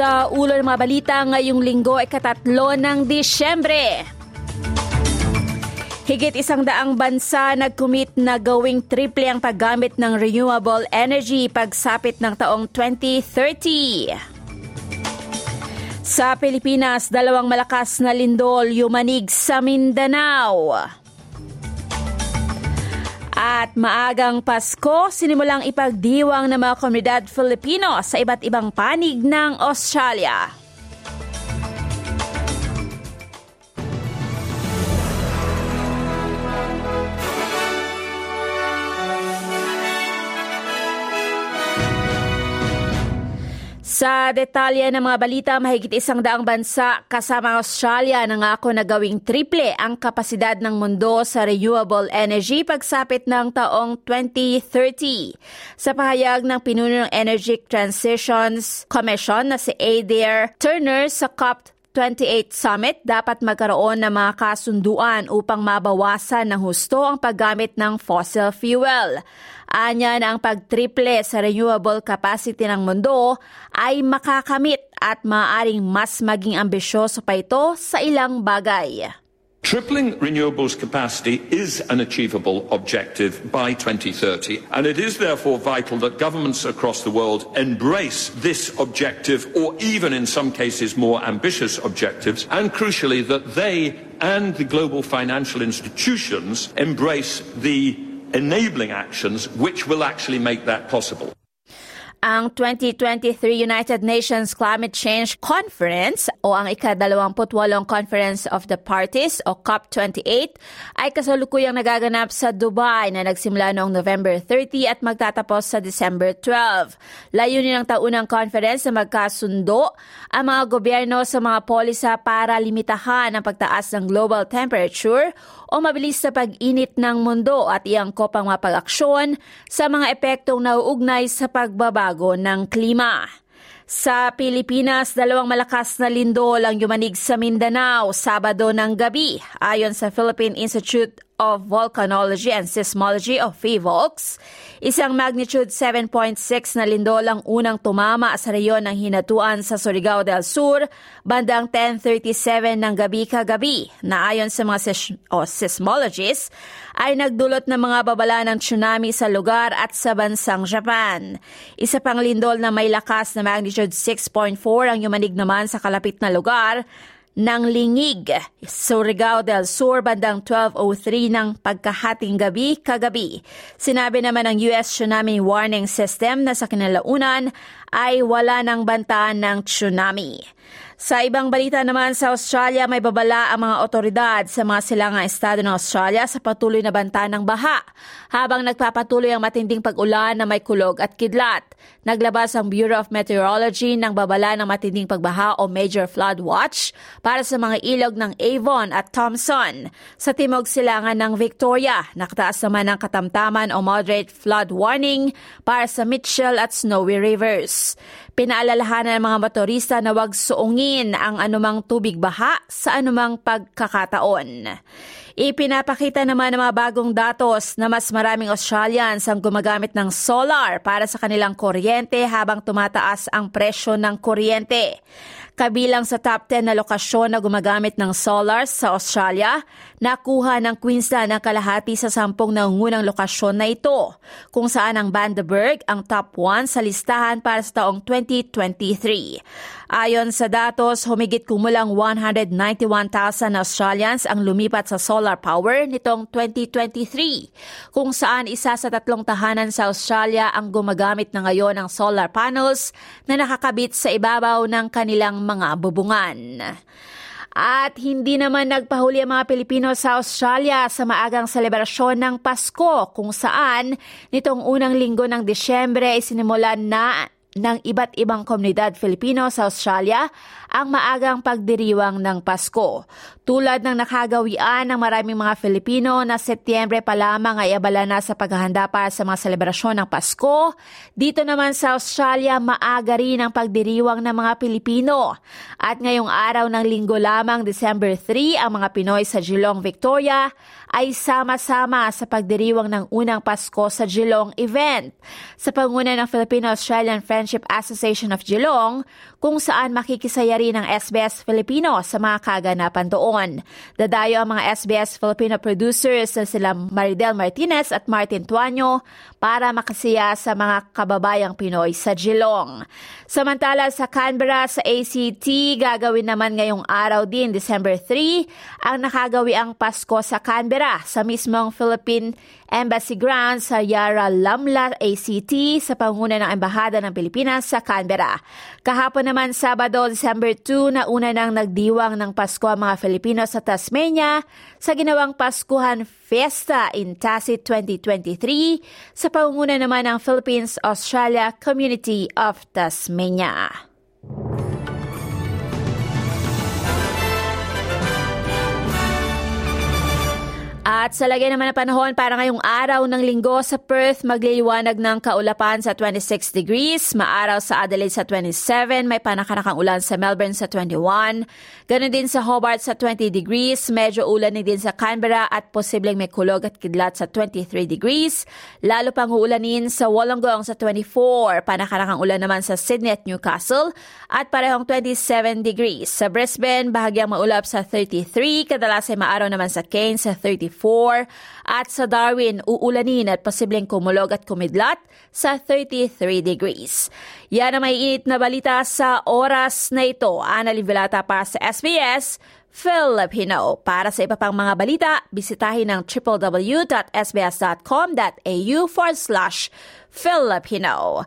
Sa ulo ng mga balita ngayong linggo ay katatlo ng Disyembre. Higit isang daang bansa nag-commit na gawing triple ang paggamit ng renewable energy pagsapit ng taong 2030. Sa Pilipinas, dalawang malakas na lindol yumanig sa Mindanao. At maagang Pasko, sinimulang ipagdiwang ng mga komunidad Filipino sa iba't ibang panig ng Australia. Sa detalye ng mga balita, mahigit isang daang bansa kasama ang Australia nangako na gawing triple ang kapasidad ng mundo sa renewable energy pagsapit ng taong 2030. Sa pahayag ng pinuno ng Energy Transitions Commission na si Adair Turner sa COP 28 Summit dapat magkaroon ng mga kasunduan upang mabawasan ng husto ang paggamit ng fossil fuel. Anya na ang pagtriple sa renewable capacity ng mundo ay makakamit at maaaring mas maging ambisyoso pa ito sa ilang bagay. Tripling renewables capacity is an achievable objective by 2030, and it is therefore vital that governments across the world embrace this objective, or even in some cases more ambitious objectives, and crucially that they and the global financial institutions embrace the enabling actions which will actually make that possible. Ang 2023 United Nations Climate Change Conference o ang ika-28 Conference of the Parties o COP28 ay kasalukuyang nagaganap sa Dubai na nagsimula noong November 30 at magtatapos sa December 12. Layunin ng taunang conference na magkasundo ang mga gobyerno sa mga polisa para limitahan ang pagtaas ng global temperature o mabilis sa pag-init ng mundo at iangkop ang mapag-aksyon sa mga epektong nauugnay sa pagbabago ng klima. Sa Pilipinas, dalawang malakas na lindol ang yumanig sa Mindanao Sabado ng gabi ayon sa Philippine Institute of Volcanology and Seismology of PHIVOLCS. Isang magnitude 7.6 na lindol ang unang tumama sa reyon ng Hinatuan sa Surigao del Sur bandang 10.37 ng gabi kagabi na ayon sa mga ses- o seismologists ay nagdulot ng mga babala ng tsunami sa lugar at sa bansang Japan. Isa pang lindol na may lakas na magnitude 6.4 ang yumanig naman sa kalapit na lugar ng lingig. Surigao del Sur bandang 12.03 ng pagkahating gabi kagabi. Sinabi naman ng US Tsunami Warning System na sa kinalaunan ay wala ng bantaan ng tsunami. Sa ibang balita naman sa Australia, may babala ang mga otoridad sa mga silangang estado ng Australia sa patuloy na banta ng baha habang nagpapatuloy ang matinding pag-ulan na may kulog at kidlat. Naglabas ang Bureau of Meteorology ng babala ng matinding pagbaha o Major Flood Watch para sa mga ilog ng Avon at Thompson. Sa timog silangan ng Victoria, nakataas naman ang katamtaman o Moderate Flood Warning para sa Mitchell at Snowy Rivers. Pinaalalahanan ng mga motorista na huwag suungin ang anumang tubig baha sa anumang pagkakataon. Ipinapakita naman ng mga bagong datos na mas maraming Australians ang gumagamit ng solar para sa kanilang kuryente habang tumataas ang presyo ng kuryente. Kabilang sa top 10 na lokasyon na gumagamit ng solar sa Australia, nakuha ng Queensland ang kalahati sa sampung nangungunang lokasyon na ito, kung saan ang Bundaberg ang top 1 sa listahan para sa taong 2023. Ayon sa datos, humigit kumulang 191,000 Australians ang lumipat sa solar power nitong 2023, kung saan isa sa tatlong tahanan sa Australia ang gumagamit na ngayon ng solar panels na nakakabit sa ibabaw ng kanilang mga bubungan. At hindi naman nagpahuli ang mga Pilipino sa Australia sa maagang selebrasyon ng Pasko kung saan nitong unang linggo ng Disyembre ay sinimulan na ng iba't ibang komunidad Filipino sa Australia ang maagang pagdiriwang ng Pasko. Tulad ng nakagawian ng maraming mga Filipino na Setyembre pa lamang ay abala na sa paghahanda para sa mga selebrasyon ng Pasko, dito naman sa Australia maaga rin ang pagdiriwang ng mga Pilipino. At ngayong araw ng linggo lamang, December 3, ang mga Pinoy sa Geelong, Victoria ay sama-sama sa pagdiriwang ng unang Pasko sa Geelong event. Sa panguna ng Filipino-Australian Friendship Association of Geelong, kung saan makikisaya rin ng SBS Filipino sa mga kaganapan doon. Dadayo ang mga SBS Filipino producers na sila Maridel Martinez at Martin Tuanyo para makasiya sa mga kababayang Pinoy sa Geelong. Samantala sa Canberra sa ACT, gagawin naman ngayong araw din, December 3, ang nakagawi ang Pasko sa Canberra sa mismong Philippine Embassy Grounds sa Yara Lamla ACT sa panguna ng Embahada ng Pilipinas sa Canberra. Kahapon naman Sabado, December 2, na una nang nagdiwang ng Pasko ang mga Filipino sa Tasmania sa ginawang Paskuhan Fiesta in Tacit 2023 sa panguna naman ng Philippines-Australia Community of Tasmania. At sa lagay naman ng panahon para ngayong araw ng linggo sa Perth, magliliwanag ng kaulapan sa 26 degrees, maaraw sa Adelaide sa 27, may panakanakang ulan sa Melbourne sa 21, ganun din sa Hobart sa 20 degrees, medyo ulan din sa Canberra at posibleng may kulog at kidlat sa 23 degrees, lalo pang uulanin sa Wollongong sa 24, panakanakang ulan naman sa Sydney at Newcastle, at parehong 27 degrees. Sa Brisbane, bahagyang maulap sa 33, kadalas ay maaraw naman sa Cairns sa 34, 34 at sa Darwin uulanin at posibleng kumulog at kumidlat sa 33 degrees. Yan ang may init na balita sa oras na ito. Ana Livelata para sa SBS Filipino. Para sa iba pang mga balita, bisitahin ang www.sbs.com.au forward slash Filipino.